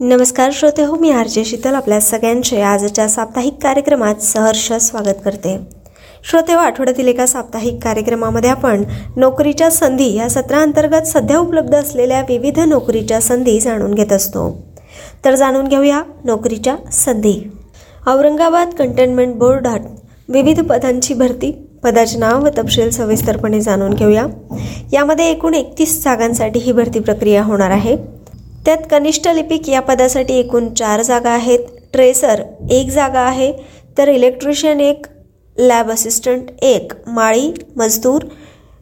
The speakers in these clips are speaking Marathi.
नमस्कार श्रोते हो मी आरजे शीतल आपल्या सगळ्यांचे आजच्या साप्ताहिक कार्यक्रमात सहर्ष स्वागत करते. श्रोते हो आठवड्यातील एका साप्ताहिक कार्यक्रमामध्ये आपण नोकरीच्या संधी या सत्रांतर्गत सध्या उपलब्ध असलेल्या विविध नोकरीच्या संधी जाणून घेत असतो. तर जाणून घेऊया नोकरीच्या संधी. औरंगाबाद कंटेनमेंट बोर्डात विविध पदांची भरती पदाचे नाव व तपशील सविस्तरपणे जाणून घेऊया. यामध्ये एकूण एकतीस जागांसाठी ही भरती प्रक्रिया होणार आहे. त्यात कनिष्ठ लिपिक या पदासाठी एकूण चार जागा आहेत. ट्रेसर एक जागा आहे. तर इलेक्ट्रिशियन एक लॅब असिस्टंट एक माळी मजदूर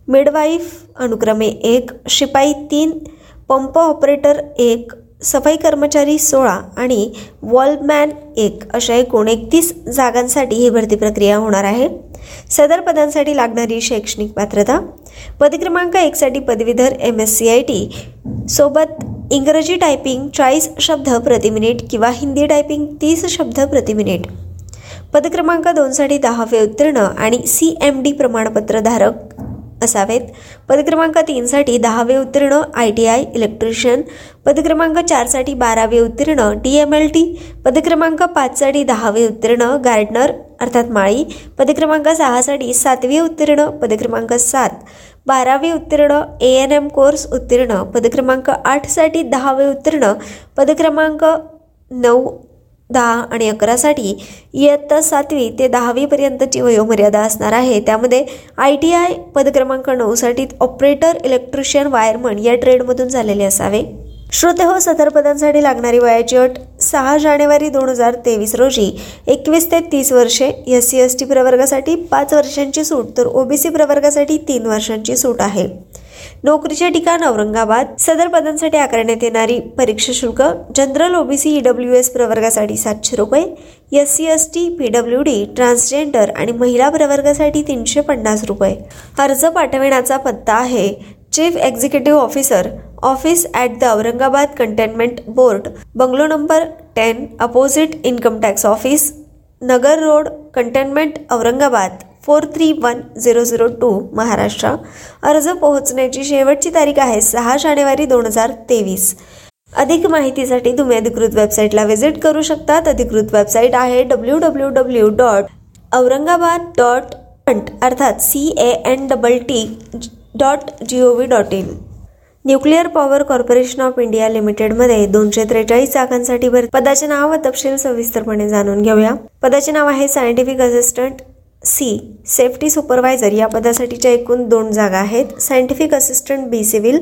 मिडवाईफ अनुक्रमे एक शिपाई तीन पंप ऑपरेटर एक सफाई कर्मचारी सोळा आणि वॉलमॅन एक अशा एकूण एकतीस जागांसाठी ही भरती प्रक्रिया होणार आहे. सदर पदांसाठी लागणारी शैक्षणिक पात्रता. पदक्रमांक एकसाठी पदवीधर M S C I T सोबत इंग्रजी टायपिंग चाळीस शब्द प्रति मिनिट किंवा हिंदी टायपिंग तीस शब्द प्रति मिनिट पदक्रमांक दोनसाठी दहावे उत्तीर्ण आणि सी एम डी प्रमाणपत्रधारक असावेत. पदक्रमांक तीनसाठी दहावे उत्तीर्ण आय टी आय इलेक्ट्रिशियन पदक्रमांक चारसाठी बारावे उत्तीर्ण डी एम एल टी पदक्रमांक पाचसाठी दहावे उत्तीर्ण गार्डनर अर्थात माळी पदक्रमांक सहासाठी सातवी उत्तीर्ण पदक्रमांक सात. बारावी उत्तीर्ण ए एन एम कोर्स उत्तीर्ण पदक्रमांक आठसाठी दहावे उत्तीर्ण पदक्रमांक नऊ दहा आणि अकरासाठी इयत्ता सातवी ते दहावीपर्यंतची वयोमर्यादा असणार आहे. त्यामध्ये आय टी आय पदक्रमांक नऊसाठी ऑपरेटर इलेक्ट्रिशियन वायरमन या ट्रेडमधून झालेले असावे. श्रोते हो सदरपदांसाठी लागणारी वयाची अट सहा जानेवारी दोन हजार तेवीस रोजी. एकवीस ते तीस वर्षे एस सी एस टी प्रवर्गासाठी पाच वर्षांची सूट तर ओबीसी प्रवर्गासाठी तीन वर्षांची सूट आहे. नोकरीचे ठिकाण औरंगाबाद. सदर पदांसाठी आकारण्यात येणारी परीक्षा शुल्क जनरल ओबीसी ईडब्ल्यू एस प्रवर्गासाठी सातशे रुपये S C S T P W D transgender आणि महिला प्रवर्गासाठी तीनशे पन्नास रुपये. अर्ज पाठविण्याचा पत्ता आहे. Chief executive officer office at the Aurangabad cantonment board bungalow number ten opposite income tax office Nagar road cantonment Aurangabad four three one zero zero two Maharashtra अर्ज पोहोचण्याची शेवटची तारीख आहे सहा जानेवारी दोन हजार तेवीस. अधिक माहितीसाठी तुम्ही अधिकृत वेबसाईटला व्हिजिट करू शकतात अधिकृत वेबसाईट आहे W W W dot Aurangabad dot अर्थात C A N double T dot G O V dot in nuclear power corporation of India लिमिटेडमध्ये दोनशे त्रेचाळीस जागांसाठी भर पदाचे नाव व तपशील सविस्तरपणे जाणून घेऊया. पदाचे नाव आहे scientific assistant C. Safety supervisor. या पदासाठीच्या एकूण दोन जागा आहेत. Scientific assistant B. सिव्हिल.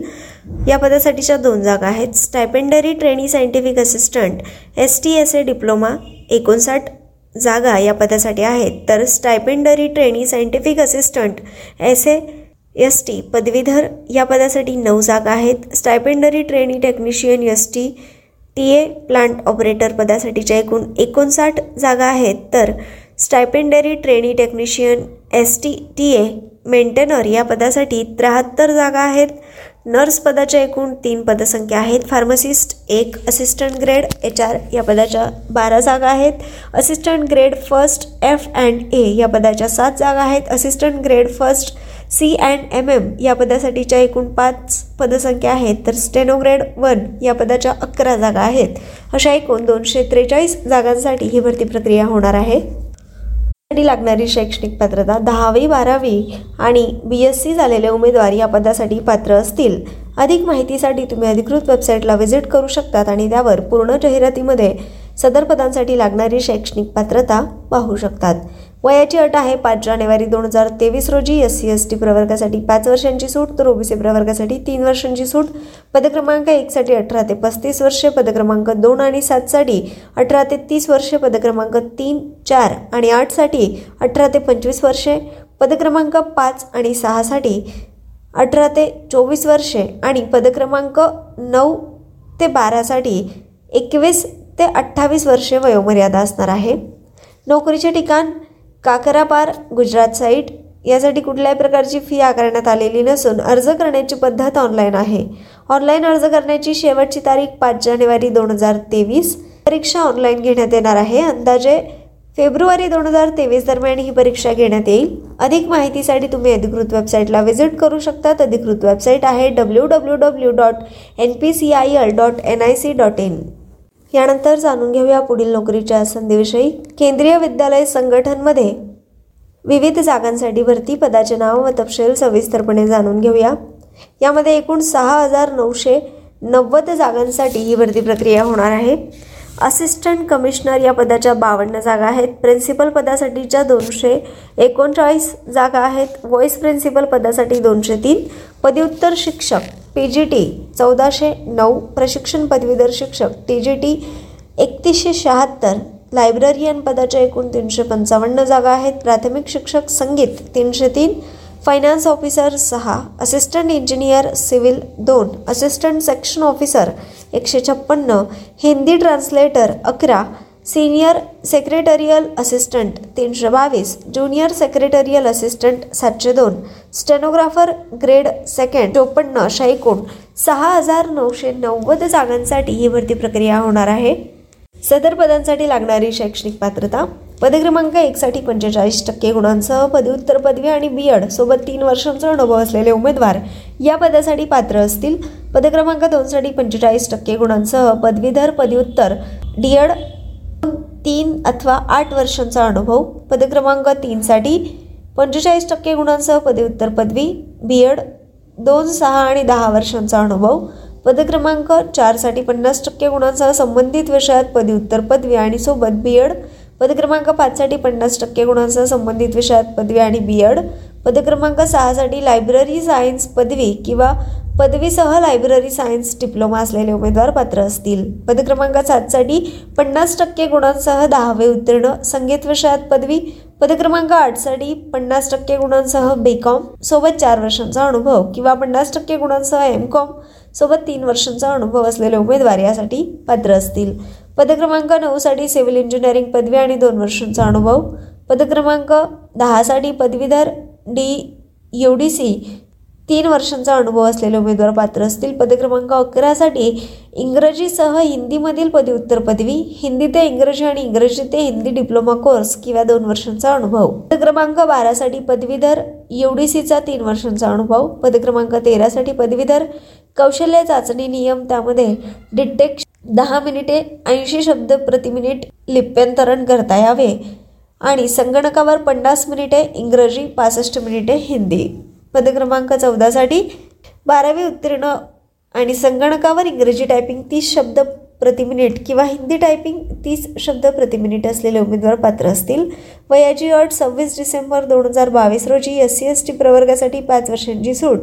या पदासाठीच्या दोन जागा आहेत. Stipendiary trainee scientific assistant S T S A diploma एकोणसाठ जागा या पदासाठी आहेत. तर stipendiary trainee scientific assistant S A S T पदवीधर या पदासाठी नऊ जागा आहेत. Stipendiary trainee technician S T T A plant operator पदासाठीच्या एकूण एकोणसाठ जागा आहेत. तर stipendiary trainee technician S T T A maintainer या पदासाठी त्र्याहत्तर जागा आहेत. नर्स पदाच्या एकूण तीन पदसंख्या आहेत. फार्मसिस्ट एक असिस्टंट ग्रेड एच आर या पदाच्या बारा जागा आहेत. Assistant grade first F and A या पदाच्या सात जागा आहेत. Assistant grade first C and M M या पदासाठीच्या एकूण पाच पदसंख्या आहेत तर स्टेनोग्रेड वन या पदाच्या अकरा जागा आहेत. अशा एकूण दोनशे त्रेचाळीस जागांसाठी ही भरती प्रक्रिया होणार आहे. लागणारी शैक्षणिक पात्रता दहावी बारावी आणि बी एस सी झालेले उमेदवार या पदासाठी पात्र असतील. अधिक माहितीसाठी तुम्ही अधिकृत वेबसाईटला व्हिजिट करू शकतात आणि त्यावर पूर्ण जाहिरातीमध्ये सदर पदांसाठी लागणारी शैक्षणिक पात्रता पाहू शकतात. वयाची अट आहे. पाच जानेवारी दोन हजार तेवीस रोजी एस सी एस टी प्रवर्गासाठी पाच वर्षांची सूट तर ओबीसी प्रवर्गासाठी तीन वर्षांची सूट. पदक्रमांक एकसाठी अठरा ते पस्तीस वर्षे पदक्रमांक दोन आणि सातसाठी अठरा ते तीस वर्षे पदक्रमांक तीन चार आणि आठसाठी अठरा ते पंचवीस वर्षे पदक्रमांक पाच आणि सहासाठी अठरा ते चोवीस वर्षे आणि पदक्रमांक नऊ ते बारासाठी एकवीस ते अठ्ठावीस वर्षे वयोमर्यादा असणार आहे. नोकरीचे ठिकाण काकरापार गुजरात साईट. यासाठी कुठल्याही प्रकारची फी आकारण्यात आलेली नसून अर्ज करण्याची पद्धत ऑनलाईन आहे. ऑनलाईन अर्ज करण्याची शेवटची तारीख पाच जानेवारी दोन हजार तेवीस. परीक्षा ऑनलाईन घेण्यात येणार आहे. अंदाजे फेब्रुवारी दोन हजार तेवीस दरम्यान ही परीक्षा घेण्यात येईल. अधिक माहितीसाठी तुम्ही अधिकृत वेबसाईटला व्हिजिट करू शकतात. अधिकृत वेबसाईट आहे W W W dot N P C I L dot N I C dot in यानंतर जाणून घेऊया पुढील नोकरीच्या संधीविषयी. केंद्रीय विद्यालय संघटनमध्ये विविध जागांसाठी भरती पदाचे नाव व तपशील सविस्तरपणे जाणून घेऊया. यामध्ये एकूण सहा हजार नऊशे नव्वद जागांसाठी ही भरती प्रक्रिया होणार आहे. असिस्टंट कमिशनर या पदाच्या बावन्न जागा आहेत. प्रिन्सिपल पदासाठीच्या दोनशे एकोणचाळीस जागा आहेत. व्हॉइस प्रिन्सिपल पदासाठी दोनशे तीन. पदव्युत्तर शिक्षक पी जी टी चौदाशे नऊ प्रशिक्षण पदवीधर शिक्षक टी जी टी एकतीसशे शहात्तर लायब्ररियन पदाच्या एकूण तीनशे पंचावन्न जागा आहेत. प्राथमिक शिक्षक संगीत तीनशे तीन फायनान्स ऑफिसर सहा असिस्टंट इंजिनियर सिव्हिल दोन असिस्टंट सेक्शन ऑफिसर एकशे छप्पन्न हिंदी ट्रान्सलेटर अकरा सिनियर सेक्रेटरियल असिस्टंट तीनशे बावीस ज्युनियर सेक्रेटरियल असिस्टंट सातशे दोन स्टेनोग्राफर ग्रेड सेकंड चोपन्न अशा एकूण सहा हजार नऊशे नव्वद जागांसाठी ही भरती प्रक्रिया होणार आहे. सदर पदांसाठी लागणारी शैक्षणिक पात्रता पदक्रमांक एकसाठी पंचेचाळीस टक्के गुणांसह पदव्युत्तर पदवी आणि बी एड सोबत तीन वर्षांचा अनुभव असलेले उमेदवार या पदासाठी पात्र असतील. पदक्रमांक दोनसाठी पंचेचाळीस टक्के गुणांसह पदवीधर पदव्युत्तर डी एड तीन अथवा आठ वर्षांचा अनुभव पदक्रमांक तीनसाठी पंचेचाळीस टक्के गुणांसह पदव्युत्तर पदवी बी एड दोन सहा आणि दहा वर्षांचा अनुभव पदक्रमांक चारसाठी पन्नास टक्के गुणांसह संबंधित विषयात पदव्युत्तर पदवी आणि सोबत बी एड पदक्रमांक पाचसाठी पन्नास टक्के गुणांसह संबंधित विषयात पदवी आणि बी एड पदक्रमांक सहासाठी लायब्ररी सायन्स पदवी किंवा पदवीसह लायब्ररी सायन्स डिप्लोमा असलेले उमेदवार पात्र असतील. पदक्रमांक सातसाठी पन्नास टक्के गुणांसह दहावे उत्तीर्ण. संगीत विषयात पदवी. पदक्रमांक आठसाठी पन्नास टक्के गुणांसह बीकॉम सोबत चार वर्षांचा अनुभव किंवा पन्नास टक्के गुणांसह एम कॉम सोबत तीन वर्षांचा अनुभव असलेले उमेदवार यासाठी पात्र असतील. पदक्रमांक नऊसाठी सिव्हिल इंजिनिअरिंग पदवी आणि दोन वर्षांचा अनुभव. पदक्रमांक दहासाठी पदवीधर डी. U D C. तीन वर्षांचा अनुभव असलेले उमेदवार पात्र असतील. पदक्रमांक अकरासाठी इंग्रजीसह हिंदीमधील पदव्युत्तर पदवी हिंदी ते इंग्रजी आणि इंग्रजी ते हिंदी डिप्लोमा कोर्स किंवा दोन वर्षांचा अनुभव. पदक्रमांक बारासाठी पदवीधर यू डी सीचा तीन वर्षांचा अनुभव. पदक्रमांक तेरासाठी पदवीधर कौशल्य चाचणी नियम त्यामध्ये डिटेक्ट दहा मिनिटे ऐंशी शब्द प्रति मिनिट लिप्यंतरण करता यावे. आणि संगणकावर पन्नास मिनिटे इंग्रजी पासष्ट मिनिटे हिंदी. पदक्रमांक चौदासाठी बारावी उत्तीर्ण आणि संगणकावर इंग्रजी टायपिंग तीस शब्द प्रति मिनिट किंवा हिंदी टायपिंग तीस शब्द प्रति मिनिट असलेले उमेदवार पात्र असतील. वयाची अट सव्वीस डिसेंबर दोन हजार बावीस रोजी एस सी एस टी प्रवर्गासाठी पाच वर्षांची सूट.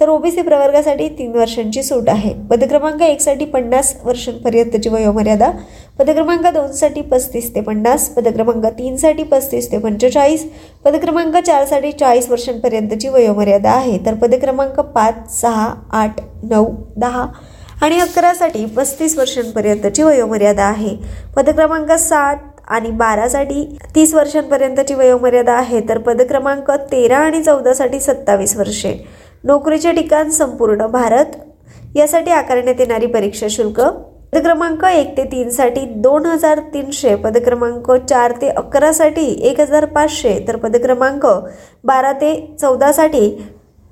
तर ओबीसी प्रवर्गासाठी तीन वर्षांची सूट आहे. पदक्रमांक एकसाठी पन्नास वर्षांपर्यंतची वयोमर्यादा पदक्रमांक दोनसाठी पस्तीस ते पन्नास पदक्रमांक तीनसाठी पस्तीस ते पंचेचाळीस पदक्रमांक चारसाठी चाळीस वर्षांपर्यंतची वयोमर्यादा आहे. तर पदक्रमांक पाच सहा आठ नऊ दहा आणि अकरासाठी पस्तीस वर्षांपर्यंतची वयोमर्यादा आहे. पदक्रमांक सात आणि बारासाठी तीस वर्षांपर्यंतची वयोमर्यादा आहे. तर पदक्रमांक तेरा आणि चौदासाठी सत्तावीस वर्षे. नोकरीचे ठिकाण संपूर्ण भारत. यासाठी आकारण्यात येणारी परीक्षा शुल्क पदक्रमांक एक ते तीनसाठी दोन हजार तीनशे पदक्रमांक चार ते अकरासाठी एक हजार पाचशे तर पदक्रमांक बारा ते चौदासाठी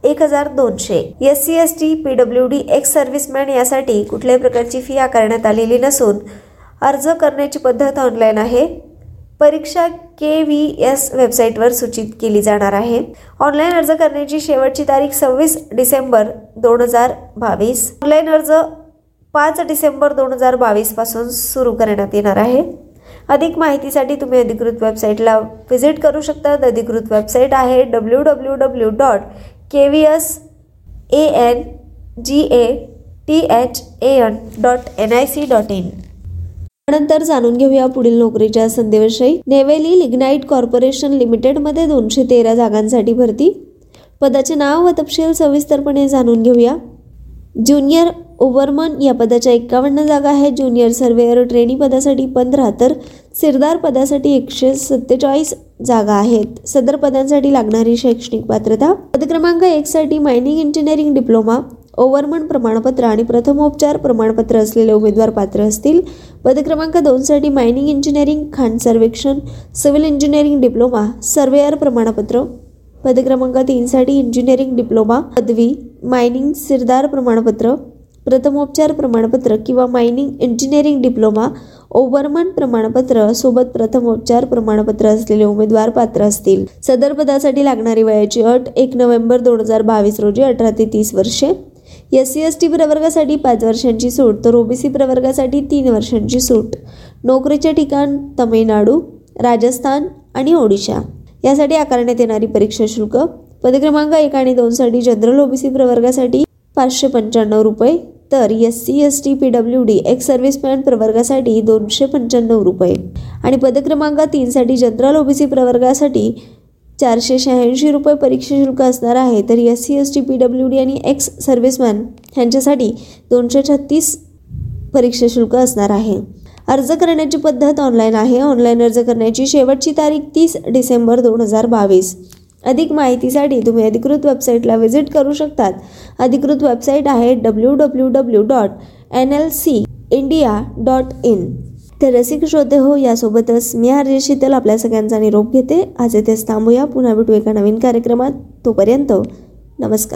एक हजार दोनशे. S C S T P W D ex serviceman यासाठी कुठल्याही प्रकारची फी आकारण्यात आलेली नसून अर्ज करण्याची पद्धत ऑनलाईन आहे. परीक्षा के व्ही एस वेबसाईटवर सूचित केली जाणार आहे. ऑनलाईन अर्ज करण्याची शेवटची तारीख सव्वीस डिसेंबर दोन हजार बावीस. ऑनलाईन अर्ज पाच डिसेंबर दोन हजार बावीसपासून सुरू करण्यात येणार आहे. अधिक माहितीसाठी तुम्ही अधिकृत वेबसाईटला व्हिजिट करू शकता. अधिकृत वेबसाईट आहे W W W dot K V S A N G A T H A N dot N I C dot in त्यानंतर जाणून घेऊया पुढील नोकरीच्या संधीविषयी. नेवेली लिग्नाईट कॉर्पोरेशन लिमिटेडमध्ये दोनशे तेरा जागांसाठी भरती. पदाचे नाव व तपशील सविस्तरपणे जाणून घेऊया. ज्युनियर ओव्हरमन या पदाच्या एक्कावन्न जागा आहेत. ज्युनियर सर्वेअर ट्रेनी पदासाठी पंधरा तर सिरदार पदासाठी एकशे सत्तेचाळीस जागा आहेत. सदर पदांसाठी लागणारी शैक्षणिक पात्रता पदक्रमांक एकसाठी मायनिंग इंजिनिअरिंग डिप्लोमा ओव्हरमन प्रमाणपत्र आणि प्रथमोपचार प्रमाणपत्र असलेले उमेदवार पात्र असतील. पदक्रमांक दोनसाठी मायनिंग इंजिनिअरिंग खाण सर्वेक्षण सिव्हिल इंजिनिअरिंग डिप्लोमा सर्वेअर प्रमाणपत्र. पदक्रमांक तीनसाठी इंजिनिअरिंग डिप्लोमा पदवी मायनिंग सिरदार प्रमाणपत्र. प्रथमोपचार प्रमाणपत्र किंवा मायनिंग इंजिनिअरिंग डिप्लोमा ओबरमन प्रमाणपत्र सोबत प्रथमोपचार प्रमाणपत्र असलेले उमेदवार पात्र असतील. सदर पदासाठी लागणारी वयाची अट एक नोव्हेंबर दोन हजार बावीस रोजी अठरा ते तीस वर्षे. एस सी एस टी प्रवर्गासाठी पाच वर्षांची सूट तर ओबीसी प्रवर्गासाठी तीन वर्षांची सूट. नोकरीचे ठिकाण तमिळनाडू राजस्थान आणि ओडिशा. यासाठी आकारण्यात येणारी परीक्षा शुल्क पदक्रमांक एक आणि दोनसाठी जनरल ओबीसी प्रवर्गासाठी पाचशे पंच्याण्णव रुपये तर S C S T P W D ex serviceman प्रवर्गासाठी दोनशे पंच्याण्णव रुपये. आणि पदक्रमांक तीनसाठी जनरल ओबीसी प्रवर्गासाठी चारशे शहाऐंशी रुपये परीक्षा शुल्क असणार आहे. तर S C S T P W D आणि एक्स सर्व्हिसमॅन ह्यांच्यासाठी दोनशे छत्तीस परीक्षा शुल्क असणार आहे. अर्ज करण्याची पद्धत ऑनलाईन आहे. ऑनलाईन अर्ज करण्याची शेवटची तारीख तीस डिसेंबर दोन हजार बावीस. अधिक माहितीसाठी तुम्ही अधिकृत वेबसाईटला व्हिजिट करू शकतात. अधिकृत वेबसाईट आहे W W W dot N L C India dot in तर रसिक श्रोते हो यासोबतच मी आर्य शीतल आपल्या सगळ्यांचा निरोप घेते. आज येथेच थांबूया. पुन्हा भेटू एका नवीन कार्यक्रमात. तोपर्यंत नमस्कार.